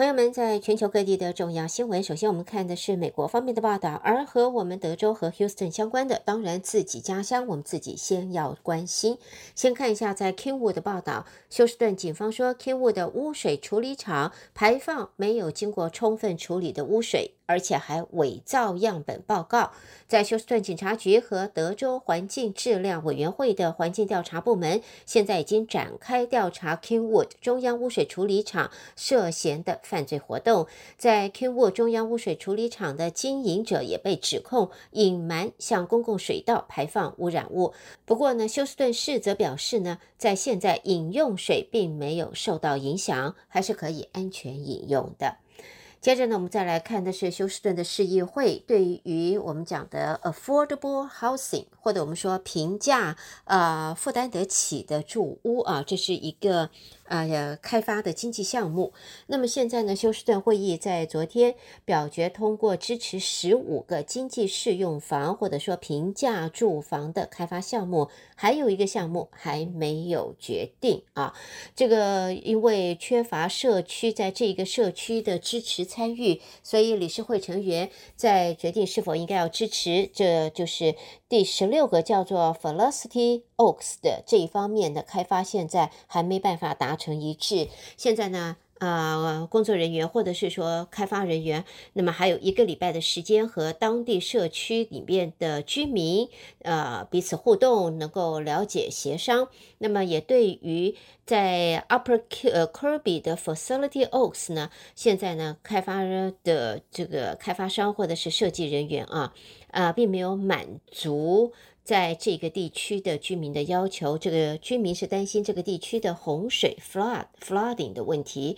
朋友们，在全球各地的重要新闻，首先我们看的是美国方面的报道，而和我们德州和 Houston 相关的，当然自己家乡，我们自己先要关心。先看一下在 Kingwood 的报道，休斯顿警方说，Kingwood 的污水处理厂排放没有经过充分处理的污水。而且还伪造样本报告，在休斯顿警察局和德州环境质量委员会的环境调查部门现在已经展开调查 Kingwood 中央污水处理厂涉嫌的犯罪活动。在 Kingwood 中央污水处理厂的经营者也被指控隐瞒向公共水道排放污染物。不过呢，休斯顿市则表示呢，在现在饮用水并没有受到影响，还是可以安全饮用的。接着呢，我们再来看的是休斯顿的市议会对于我们讲的 affordable housing，或者我们说平价呃负担得起的住屋啊，这是一个。啊呀，开发的经济项目。那么现在呢，休斯顿会议在昨天表决通过支持十五个经济适用房或者说平价住房的开发项目，还有一个项目还没有决定啊。这个因为缺乏社区在这个社区的支持参与，所以理事会成员在决定是否应该要支持，这就是。第十六个叫做 Velocity Ox 的这一方面的开发，现在还没办法达成一致。现在呢，呃，工作人员或者是说开发人员，那么还有一个礼拜的时间和当地社区里面的居民，呃，彼此互动，能够了解协商。那么也对于在 Upper Kirby 的 Facility Oaks 呢，现在呢，开发的这个开发商或者是设计人员啊。啊，并没有满足在这个地区的居民的要求。这个居民是担心这个地区的洪水 （flood flooding） 的问题。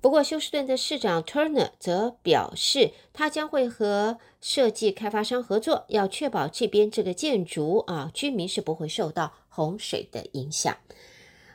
不过，休斯顿的市长 Turner 则表示，他将会和设计开发商合作，要确保这边这个建筑啊，居民是不会受到洪水的影响。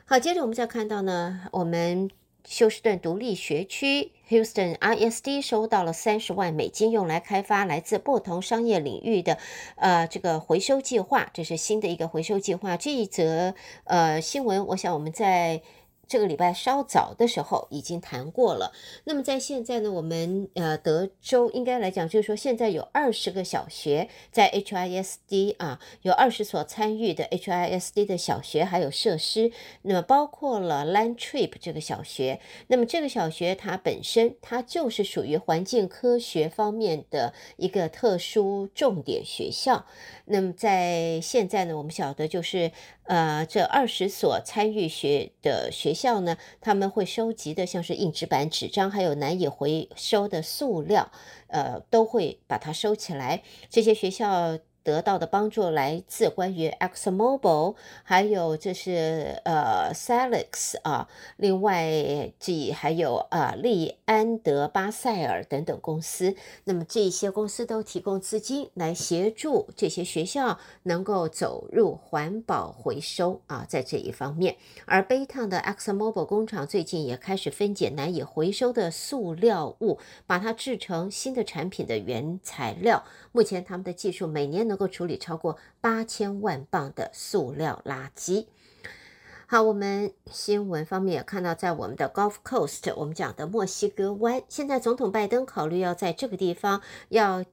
好，接着我们再看到呢，我们。休斯顿独立学区 （Houston ISD） 收到了三十万美金，用来开发来自不同商业领域的呃这个回收计划。这是新的一个回收计划。这一则呃新闻，我想我们在。这个礼拜稍早的时候已经谈过了。那么在现在呢，我们呃德州应该来讲，就是说现在有二十个小学在 HISD 啊，有二十所参与的 HISD 的小学还有设施。那么包括了 Latrobe 这个小学。那么这个小学它本身它就是属于环境科学方面的一个特殊重点学校。那么在现在呢，我们晓得就是。呃，这二十所参与学的学校呢，他们会收集的像是硬纸板、纸张，还有难以回收的塑料，呃，都会把它收起来。这些学校。得到的帮助来自关于 exx mobile 还有这是呃 Salix 啊，另外这还有啊利安德巴塞尔等等公司。那么这些公司都提供资金来协助这些学校能够走入环保回收啊，在这一方面。而贝烫的 exx mobile 工厂最近也开始分解难以回收的塑料物，把它制成新的产品的原材料。目前他们的技术每年能能够处理超过八千万磅的塑料垃圾。好，我们新闻方面也看到，在我们的 Gulf Coast，我们讲的墨西哥湾，现在总统拜登考虑要在这个地方要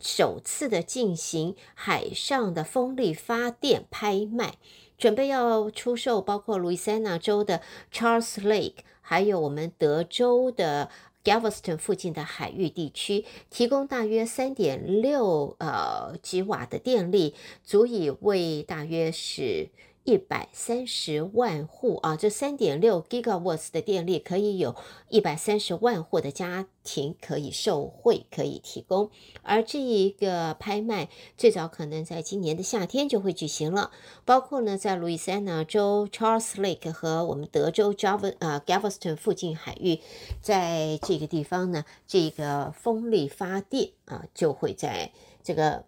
首次的进行海上的风力发电拍卖，准备要出售包括路易斯安那州的 Charles Lake，还有我们德州的。Galveston 附近的海域地区提供大约三点六呃吉瓦的电力，足以为大约是。一百三十万户啊，这三点六 gigawatts 的电力可以有一百三十万户的家庭可以受惠，可以提供。而这一个拍卖最早可能在今年的夏天就会举行了，包括呢在路易斯安那州 Charles Lake 和我们德州 Java 啊 Galveston 附近海域，在这个地方呢，这个风力发电啊就会在这个。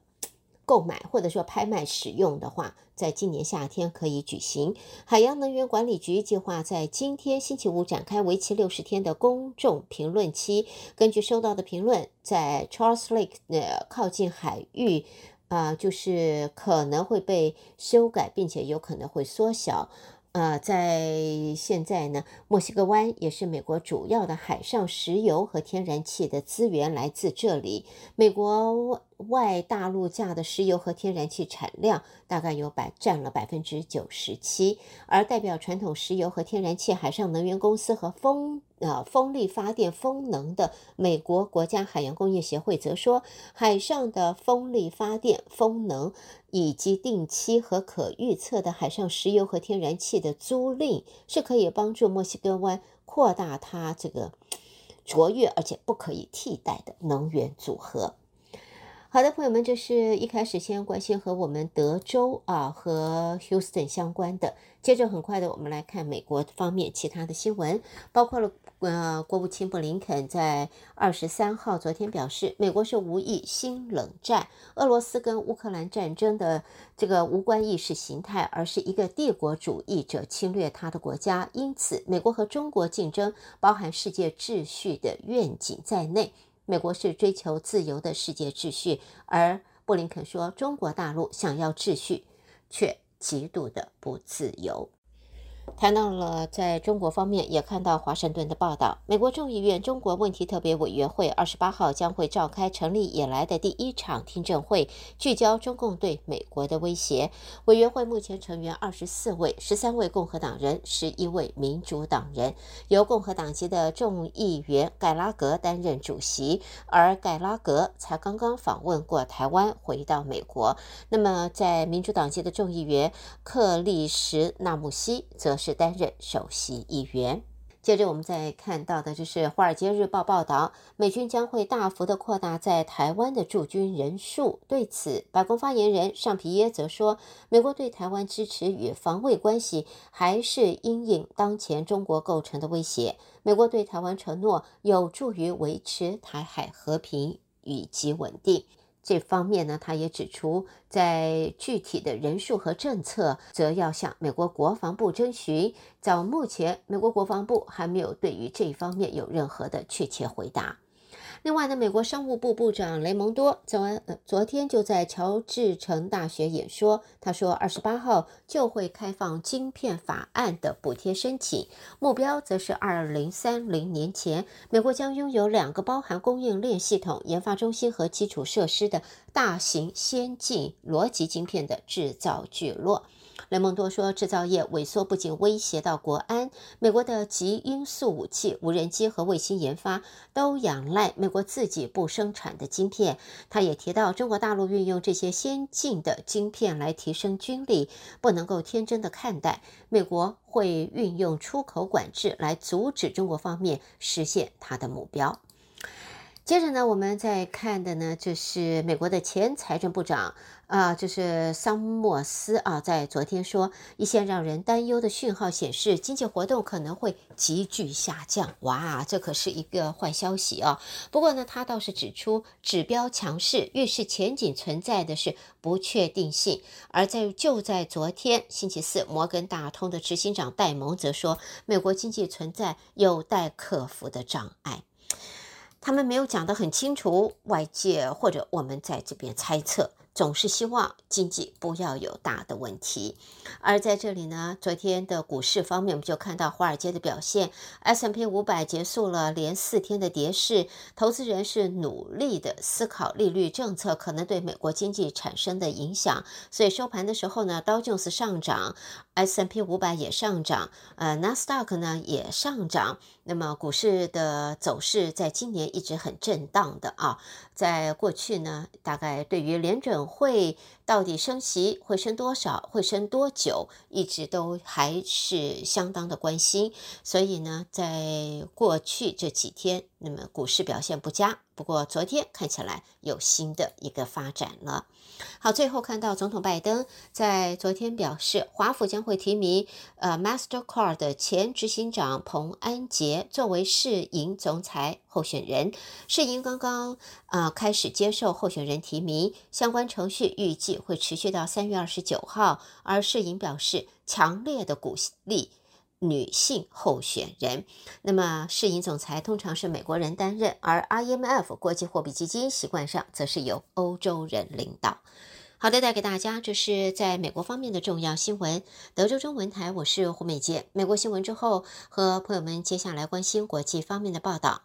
购买或者说拍卖使用的话，在今年夏天可以举行。海洋能源管理局计划在今天星期五展开为期六十天的公众评论期。根据收到的评论，在 Charles Lake 的靠近海域，啊、就是可能会被修改，并且有可能会缩小。呃，在现在呢，墨西哥湾也是美国主要的海上石油和天然气的资源来自这里。美国外大陆架的石油和天然气产量大概有百占了百分之九十七，而代表传统石油和天然气海上能源公司和风呃风力发电风能的美国国家海洋工业协会则说，海上的风力发电风能。以及定期和可预测的海上石油和天然气的租赁，是可以帮助墨西哥湾扩大它这个卓越而且不可以替代的能源组合。好的，朋友们，这是一开始先关心和我们德州啊和 Houston 相关的，接着很快的我们来看美国方面其他的新闻，包括了。呃，国务卿布林肯在二十三号昨天表示，美国是无意新冷战，俄罗斯跟乌克兰战争的这个无关意识形态，而是一个帝国主义者侵略他的国家。因此，美国和中国竞争包含世界秩序的愿景在内。美国是追求自由的世界秩序，而布林肯说，中国大陆想要秩序，却极度的不自由。谈到了在中国方面，也看到华盛顿的报道。美国众议院中国问题特别委员会二十八号将会召开成立以来的第一场听证会，聚焦中共对美国的威胁。委员会目前成员二十四位，十三位共和党人，十一位民主党人，由共和党籍的众议员盖拉格担任主席，而盖拉格才刚刚访问过台湾，回到美国。那么，在民主党籍的众议员克利什纳穆西则是担任首席议员。接着，我们再看到的就是《华尔街日报》报道，美军将会大幅的扩大在台湾的驻军人数。对此，白宫发言人尚皮耶则说，美国对台湾支持与防卫关系还是因应当前中国构成的威胁。美国对台湾承诺有助于维持台海和平以及稳定。这方面呢，他也指出，在具体的人数和政策，则要向美国国防部征询。早目前，美国国防部还没有对于这一方面有任何的确切回答。另外呢，美国商务部部长雷蒙多昨呃昨天就在乔治城大学演说，他说二十八号就会开放晶片法案的补贴申请，目标则是二零三零年前，美国将拥有两个包含供应链系统、研发中心和基础设施的大型先进逻辑晶片的制造聚落。雷蒙多说，制造业萎缩不仅威胁到国安，美国的极音速武器、无人机和卫星研发都仰赖美国自己不生产的晶片。他也提到，中国大陆运用这些先进的晶片来提升军力，不能够天真的看待，美国会运用出口管制来阻止中国方面实现他的目标。接着呢，我们再看的呢，就是美国的前财政部长啊，就是桑莫斯啊，在昨天说，一些让人担忧的讯号显示，经济活动可能会急剧下降。哇，这可是一个坏消息啊！不过呢，他倒是指出，指标强势，预示前景存在的是不确定性。而在就在昨天星期四，摩根大通的执行长戴蒙则说，美国经济存在有待克服的障碍。他们没有讲得很清楚，外界或者我们在这边猜测。总是希望经济不要有大的问题，而在这里呢，昨天的股市方面，我们就看到华尔街的表现，S M P 五百结束了连四天的跌势，投资人是努力的思考利率政策可能对美国经济产生的影响，所以收盘的时候呢，道琼斯上涨，S M P 五百也上涨，呃，纳斯达克呢也上涨，那么股市的走势在今年一直很震荡的啊，在过去呢，大概对于联准会到底升息会升多少，会升多久，一直都还是相当的关心。所以呢，在过去这几天，那么股市表现不佳。不过昨天看起来有新的一个发展了。好，最后看到总统拜登在昨天表示，华府将会提名呃 Mastercard 的前执行长彭安杰作为世银总裁候选人。世银刚刚啊、呃、开始接受候选人提名，相关程序预计会持续到三月二十九号。而世银表示，强烈的鼓励。女性候选人，那么世银总裁通常是美国人担任，而 IMF 国际货币基金习惯上则是由欧洲人领导。好的，带给大家，这是在美国方面的重要新闻。德州中文台，我是胡美杰。美国新闻之后，和朋友们接下来关心国际方面的报道。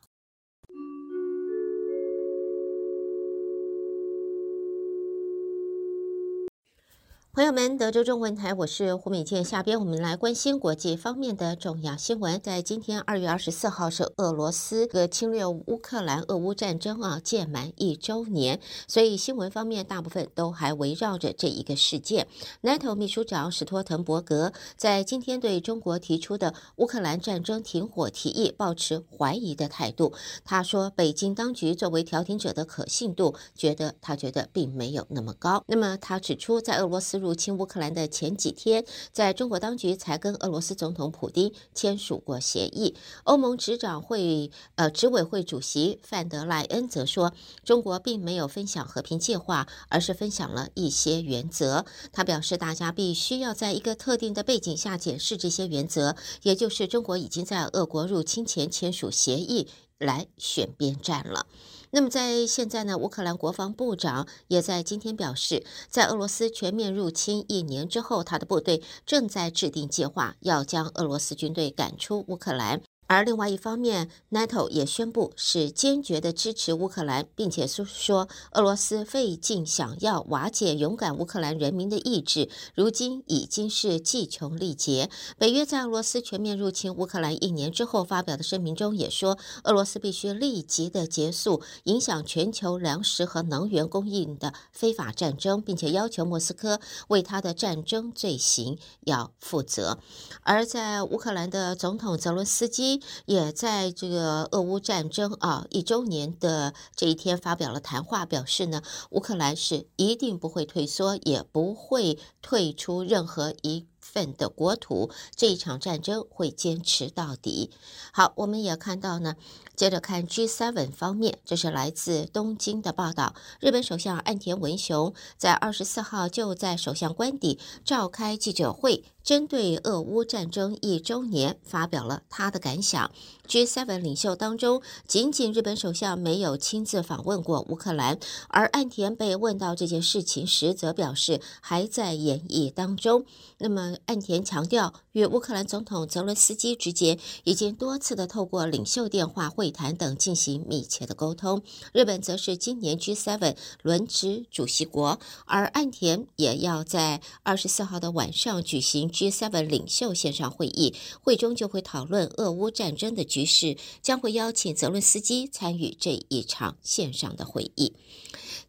朋友们，德州中文台，我是胡美健。下边我们来关心国际方面的重要新闻。在今天二月二十四号是俄罗斯的侵略乌克兰、俄乌战争啊届满一周年，所以新闻方面大部分都还围绕着这一个事件。NATO 秘书长史托滕伯格在今天对中国提出的乌克兰战争停火提议抱持怀疑的态度。他说，北京当局作为调停者的可信度，觉得他觉得并没有那么高。那么他指出，在俄罗斯入入侵乌克兰的前几天，在中国当局才跟俄罗斯总统普丁签署过协议。欧盟执掌会呃执委会主席范德赖恩则说，中国并没有分享和平计划，而是分享了一些原则。他表示，大家必须要在一个特定的背景下检视这些原则，也就是中国已经在俄国入侵前签署协议来选边站了。那么在现在呢，乌克兰国防部长也在今天表示，在俄罗斯全面入侵一年之后，他的部队正在制定计划，要将俄罗斯军队赶出乌克兰。而另外一方面，NATO 也宣布是坚决的支持乌克兰，并且说说俄罗斯费尽想要瓦解勇敢乌克兰人民的意志，如今已经是计穷力竭。北约在俄罗斯全面入侵乌克兰一年之后发表的声明中也说，俄罗斯必须立即的结束影响全球粮食和能源供应的非法战争，并且要求莫斯科为他的战争罪行要负责。而在乌克兰的总统泽伦斯基。也在这个俄乌战争啊一周年的这一天发表了谈话，表示呢，乌克兰是一定不会退缩，也不会退出任何一份的国土，这一场战争会坚持到底。好，我们也看到呢，接着看 G7 方面，这是来自东京的报道。日本首相岸田文雄在二十四号就在首相官邸召开记者会，针对俄乌战争一周年发表了他的感想。G7 领袖当中，仅仅日本首相没有亲自访问过乌克兰，而岸田被问到这件事情时，则表示还在演绎当中。那么。岸田强调，与乌克兰总统泽伦斯基之间已经多次的透过领袖电话会谈等进行密切的沟通。日本则是今年 G7 轮值主席国，而岸田也要在二十四号的晚上举行 G7 领袖线上会议，会中就会讨论俄乌战争的局势，将会邀请泽伦斯基参与这一场线上的会议。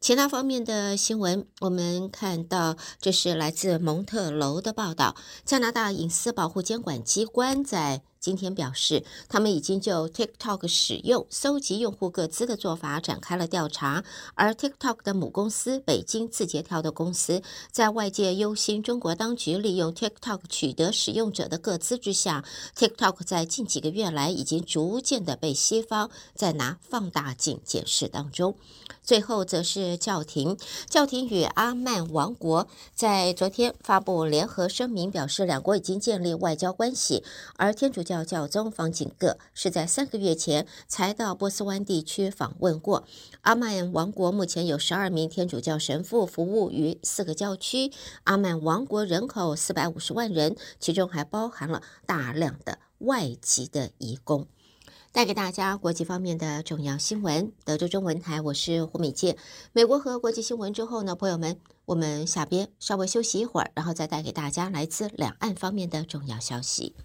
其他方面的新闻，我们看到这是来自蒙特娄的报道。加拿大隐私保护监管机关在今天表示，他们已经就 TikTok 使用搜集用户个资的做法展开了调查。而 TikTok 的母公司北京字节跳动公司，在外界忧心中国当局利用 TikTok 取得使用者的个资之下，TikTok 在近几个月来已经逐渐的被西方在拿放大镜检视当中。最后则是教廷，教廷与阿曼王国在昨天发布联合声明，表示两国已经建立外交关系，而天主教教宗方济各是在三个月前才到波斯湾地区访问过。阿曼王国目前有十二名天主教神父服务于四个教区。阿曼王国人口四百五十万人，其中还包含了大量的外籍的移工。带给大家国际方面的重要新闻。德州中文台，我是胡美健。美国和国际新闻之后呢，朋友们，我们下边稍微休息一会儿，然后再带给大家来自两岸方面的重要消息。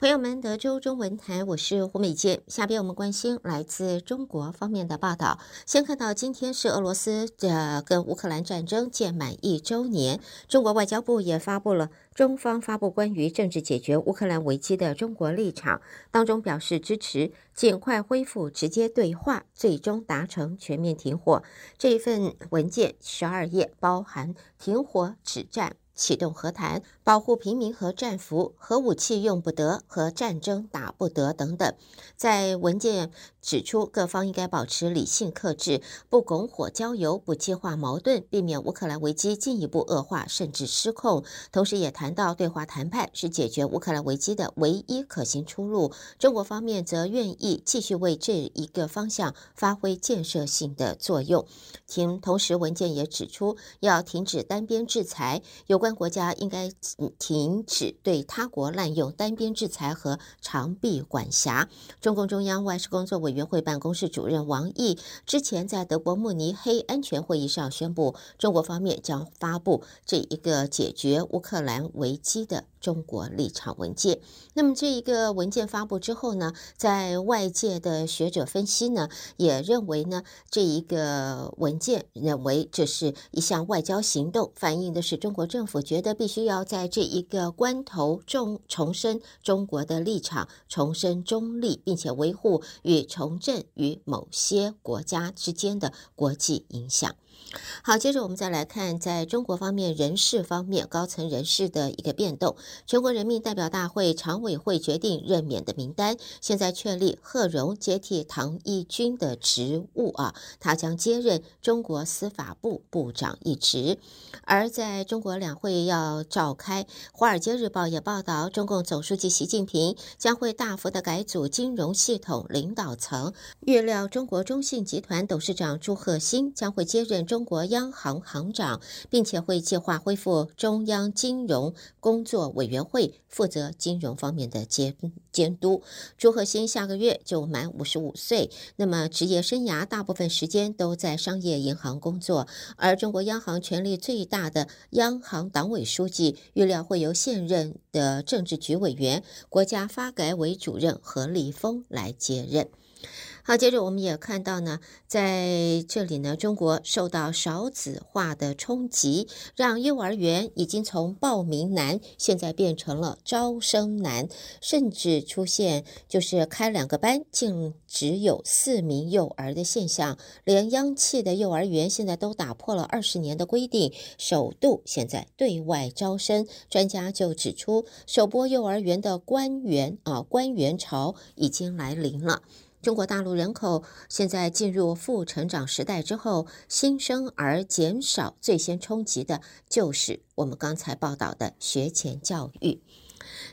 朋友们，德州中文台，我是胡美健。下边我们关心来自中国方面的报道。先看到今天是俄罗斯的跟乌克兰战争届满一周年，中国外交部也发布了中方发布关于政治解决乌克兰危机的中国立场，当中表示支持尽快恢复直接对话，最终达成全面停火。这一份文件十二页，包含停火止战。启动和谈，保护平民和战俘，核武器用不得，和战争打不得等等。在文件指出，各方应该保持理性克制，不拱火浇油，不激化矛盾，避免乌克兰危机进一步恶化甚至失控。同时，也谈到对话谈判是解决乌克兰危机的唯一可行出路。中国方面则愿意继续为这一个方向发挥建设性的作用。同同时，文件也指出，要停止单边制裁，有关国家应该停止对他国滥用单边制裁和长臂管辖。中共中央外事工作委员会办公室主任王毅之前在德国慕尼黑安全会议上宣布，中国方面将发布这一个解决乌克兰危机的中国立场文件。那么这一个文件发布之后呢，在外界的学者分析呢，也认为呢，这一个文件认为这是一项外交行动，反映的是中国政府觉得必须要在这一个关头重重申中国的立场，重申中立，并且维护与重振与某些国家之间的国际影响。好，接着我们再来看，在中国方面人事方面，高层人事的一个变动。全国人民代表大会常委会决定任免的名单，现在确立贺荣接替唐一军的职务啊，他将接任中国司法部部长一职。而在中国两会要召开，《华尔街日报》也报道，中共总书记习近平将会大幅的改组金融系统领导层，预料中国中信集团董事长朱贺新将会接任中。国央行行长，并且会计划恢复中央金融工作委员会，负责金融方面的监监督。朱贺新下个月就满五十五岁，那么职业生涯大部分时间都在商业银行工作。而中国央行权力最大的央行党委书记，预料会由现任的政治局委员、国家发改委主任何立峰来接任。好，接着我们也看到呢，在这里呢，中国受到少子化的冲击，让幼儿园已经从报名难，现在变成了招生难，甚至出现就是开两个班竟只有四名幼儿的现象。连央企的幼儿园现在都打破了二十年的规定，首度现在对外招生。专家就指出，首波幼儿园的官员啊，官员潮已经来临了。中国大陆人口现在进入负成长时代之后，新生儿减少，最先冲击的就是我们刚才报道的学前教育。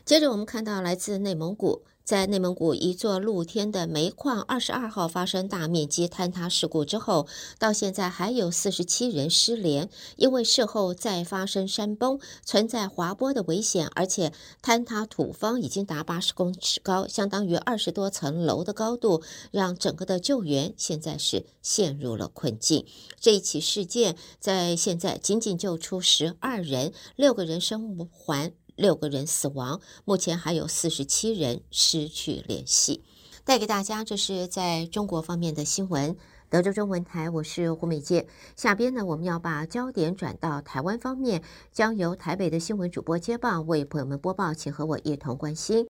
接着，我们看到来自内蒙古。在内蒙古一座露天的煤矿，二十二号发生大面积坍塌事故之后，到现在还有四十七人失联，因为事后再发生山崩，存在滑坡的危险，而且坍塌土方已经达八十公尺高，相当于二十多层楼的高度，让整个的救援现在是陷入了困境。这一起事件在现在仅仅救出十二人，六个人生还。六个人死亡，目前还有四十七人失去联系。带给大家这是在中国方面的新闻。德州中文台，我是胡美健。下边呢，我们要把焦点转到台湾方面，将由台北的新闻主播接棒为朋友们播报，请和我一同关心。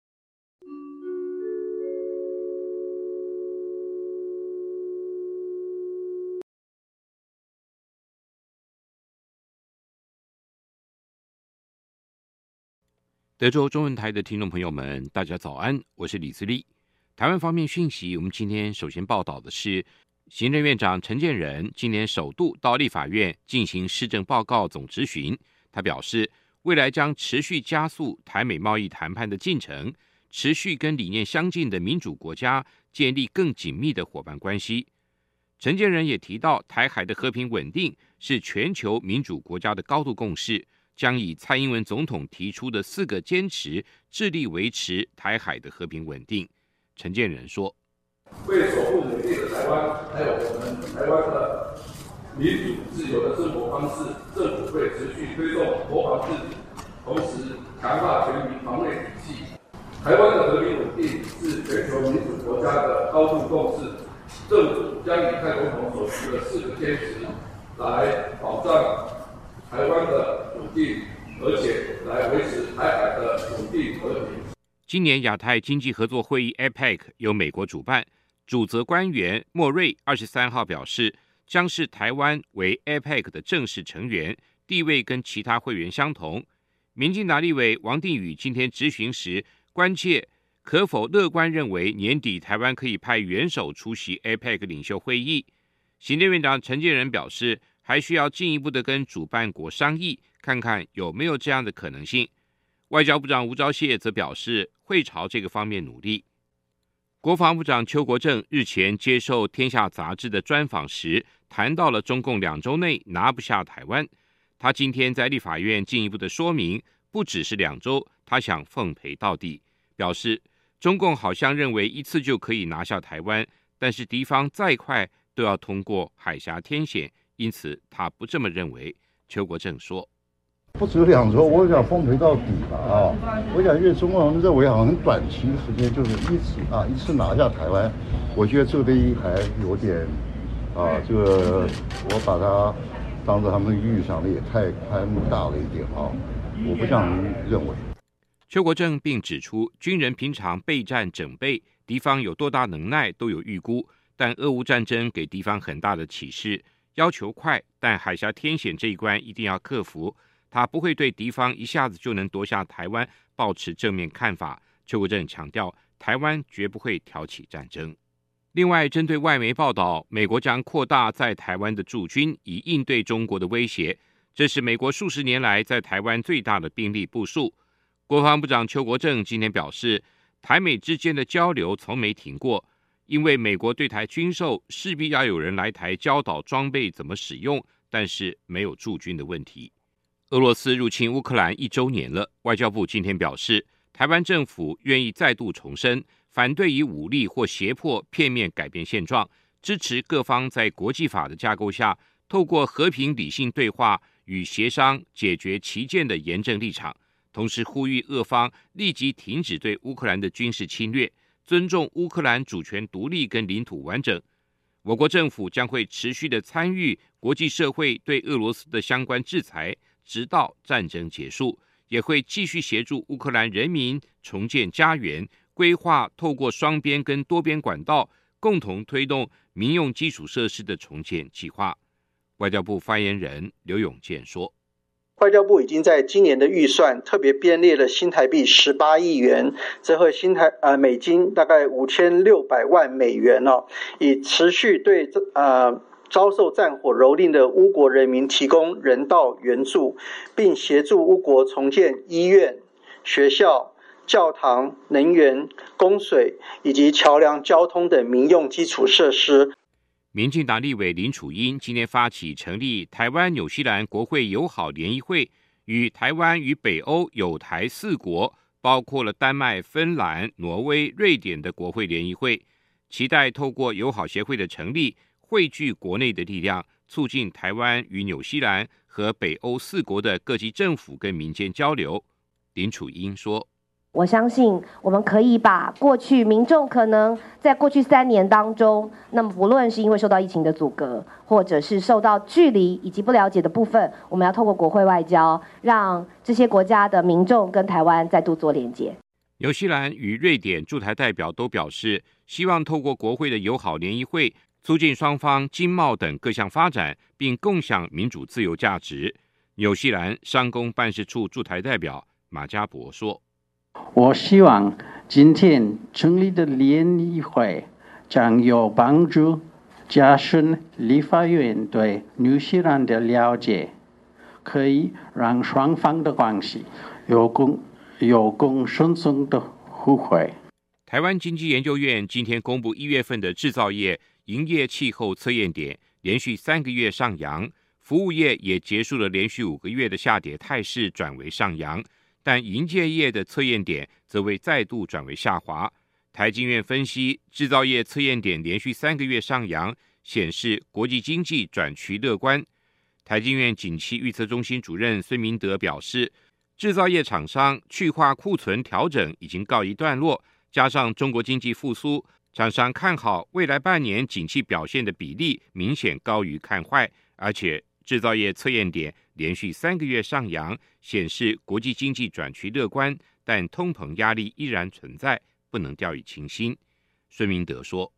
德州中文台的听众朋友们，大家早安，我是李自立。台湾方面讯息，我们今天首先报道的是，行政院长陈建仁今年首度到立法院进行施政报告总质询。他表示，未来将持续加速台美贸易谈判的进程，持续跟理念相近的民主国家建立更紧密的伙伴关系。陈建仁也提到，台海的和平稳定是全球民主国家的高度共识。将以蔡英文总统提出的四个坚持，致力维持台海的和平稳定。陈建仁说：“为守护美丽的台湾，还有我们台湾的民主自由的生活方式，政府会持续推动国防自主，同时强化全民防卫体系。台湾的和平稳定是全球民主国家的高度共识，政府将以蔡总统所提的四个坚持来保障。”台湾的稳定，而且来维持台海的稳定和平。今年亚太经济合作会议 （APEC） 由美国主办，主责官员莫瑞二十三号表示，将视台湾为 APEC 的正式成员，地位跟其他会员相同。民进党立委王定宇今天质询时关切，可否乐观认为年底台湾可以派元首出席 APEC 领袖会议？行政院长陈建仁表示，还需要进一步的跟主办国商议，看看有没有这样的可能性。外交部长吴钊燮则表示，会朝这个方面努力。国防部长邱国正日前接受《天下》杂志的专访时，谈到了中共两周内拿不下台湾。他今天在立法院进一步的说明，不只是两周，他想奉陪到底，表示中共好像认为一次就可以拿下台湾，但是敌方再快都要通过海峡天险，因此他不这么认为。邱国正说：“不止两周，我想奉陪到底吧啊！我想因为中国人认为好像很短期的时间就是一次啊一次拿下台湾，我觉得这个还有点啊，这个我把它。”当做他们预想的也太宽大了一点啊！我不这样认为。邱国正并指出，军人平常备战整备，敌方有多大能耐都有预估，但俄乌战争给敌方很大的启示，要求快，但海峡天险这一关一定要克服。他不会对敌方一下子就能夺下台湾抱持正面看法。邱国正强调，台湾绝不会挑起战争。另外，针对外媒报道，美国将扩大在台湾的驻军，以应对中国的威胁。这是美国数十年来在台湾最大的兵力部署。国防部长邱国正今天表示，台美之间的交流从没停过，因为美国对台军售势必要有人来台教导装备怎么使用，但是没有驻军的问题。俄罗斯入侵乌克兰一周年了，外交部今天表示，台湾政府愿意再度重申。反对以武力或胁迫片面改变现状，支持各方在国际法的架构下，透过和平理性对话与协商解决歧见的严正立场。同时呼吁俄方立即停止对乌克兰的军事侵略，尊重乌克兰主权独立跟领土完整。我国政府将会持续的参与国际社会对俄罗斯的相关制裁，直到战争结束，也会继续协助乌克兰人民重建家园。规划透过双边跟多边管道，共同推动民用基础设施的重建计划。外交部发言人刘永健说：“外交部已经在今年的预算特别编列了新台币十八亿元，折合新台呃美金大概五千六百万美元哦，以持续对这呃遭受战火蹂躏的乌国人民提供人道援助，并协助乌国重建医院、学校。”教堂、能源、供水以及桥梁交通等民用基础设施。民进党立委林楚英今天发起成立台湾纽西兰国会友好联谊会，与台湾与北欧友台四国，包括了丹麦、芬兰、挪威、瑞典的国会联谊会，期待透过友好协会的成立，汇聚国内的力量，促进台湾与纽西兰和北欧四国的各级政府跟民间交流。林楚英说。我相信我们可以把过去民众可能在过去三年当中，那么不论是因为受到疫情的阻隔，或者是受到距离以及不了解的部分，我们要透过国会外交，让这些国家的民众跟台湾再度做连接。纽西兰与瑞典驻台代表都表示，希望透过国会的友好联谊会，促进双方经贸等各项发展，并共享民主自由价值。纽西兰商工办事处驻台代表马家博说。我希望今天成立的联谊会将有帮助加深立法院对纽西兰的了解，可以让双方的关系有更有更深层的互惠。台湾经济研究院今天公布一月份的制造业营业气候测验点，连续三个月上扬，服务业也结束了连续五个月的下跌态势，转为上扬。但营建业的测验点则为再度转为下滑。台经院分析，制造业测验点连续三个月上扬，显示国际经济转趋乐观。台经院景气预测中心主任孙明德表示，制造业厂商去化库存调整已经告一段落，加上中国经济复苏，厂商看好未来半年景气表现的比例明显高于看坏，而且。制造业测验点连续三个月上扬，显示国际经济转趋乐观，但通膨压力依然存在，不能掉以轻心。孙明德说：“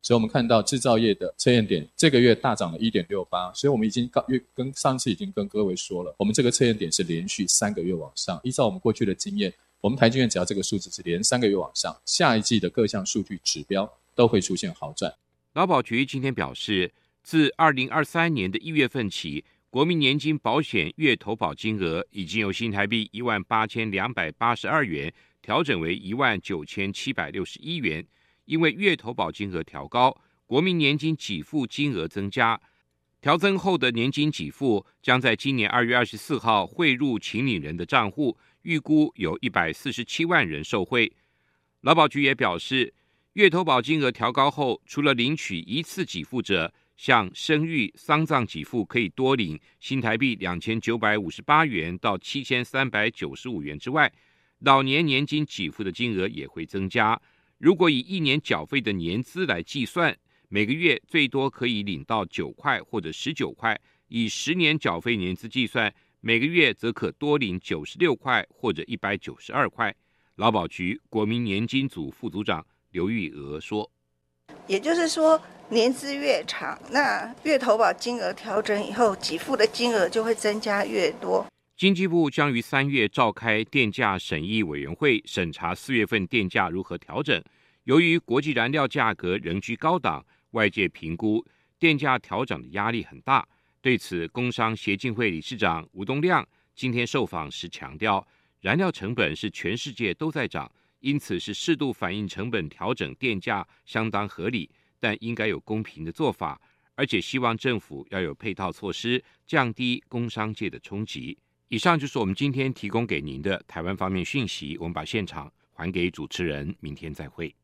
所以我们看到制造业的测验点这个月大涨了一点六八，所以我们已经告跟上次已经跟各位说了，我们这个测验点是连续三个月往上。依照我们过去的经验，我们台积院只要这个数字是连三个月往上，下一季的各项数据指标都会出现好转。劳保局今天表示，自二零二三年的一月份起，国民年金保险月投保金额已经由新台币一万八千两百八十二元调整为一万九千七百六十一元。因为月投保金额调高，国民年金给付金额增加，调增后的年金给付将在今年二月二十四号汇入秦岭人的账户，预估有一百四十七万人受惠。劳保局也表示，月投保金额调高后，除了领取一次给付者，像生育、丧葬给付可以多领新台币两千九百五十八元到七千三百九十五元之外，老年年金给付的金额也会增加。如果以一年缴费的年资来计算，每个月最多可以领到九块或者十九块；以十年缴费年资计算，每个月则可多领九十六块或者一百九十二块。劳保局国民年金组副组长刘玉娥说：“也就是说，年资越长，那月投保金额调整以后，给付的金额就会增加越多。”经济部将于三月召开电价审议委员会，审查四月份电价如何调整。由于国际燃料价格仍居高档，外界评估电价调整的压力很大。对此，工商协进会理事长吴东亮今天受访时强调，燃料成本是全世界都在涨，因此是适度反映成本调整电价相当合理，但应该有公平的做法，而且希望政府要有配套措施，降低工商界的冲击。以上就是我们今天提供给您的台湾方面讯息。我们把现场还给主持人，明天再会。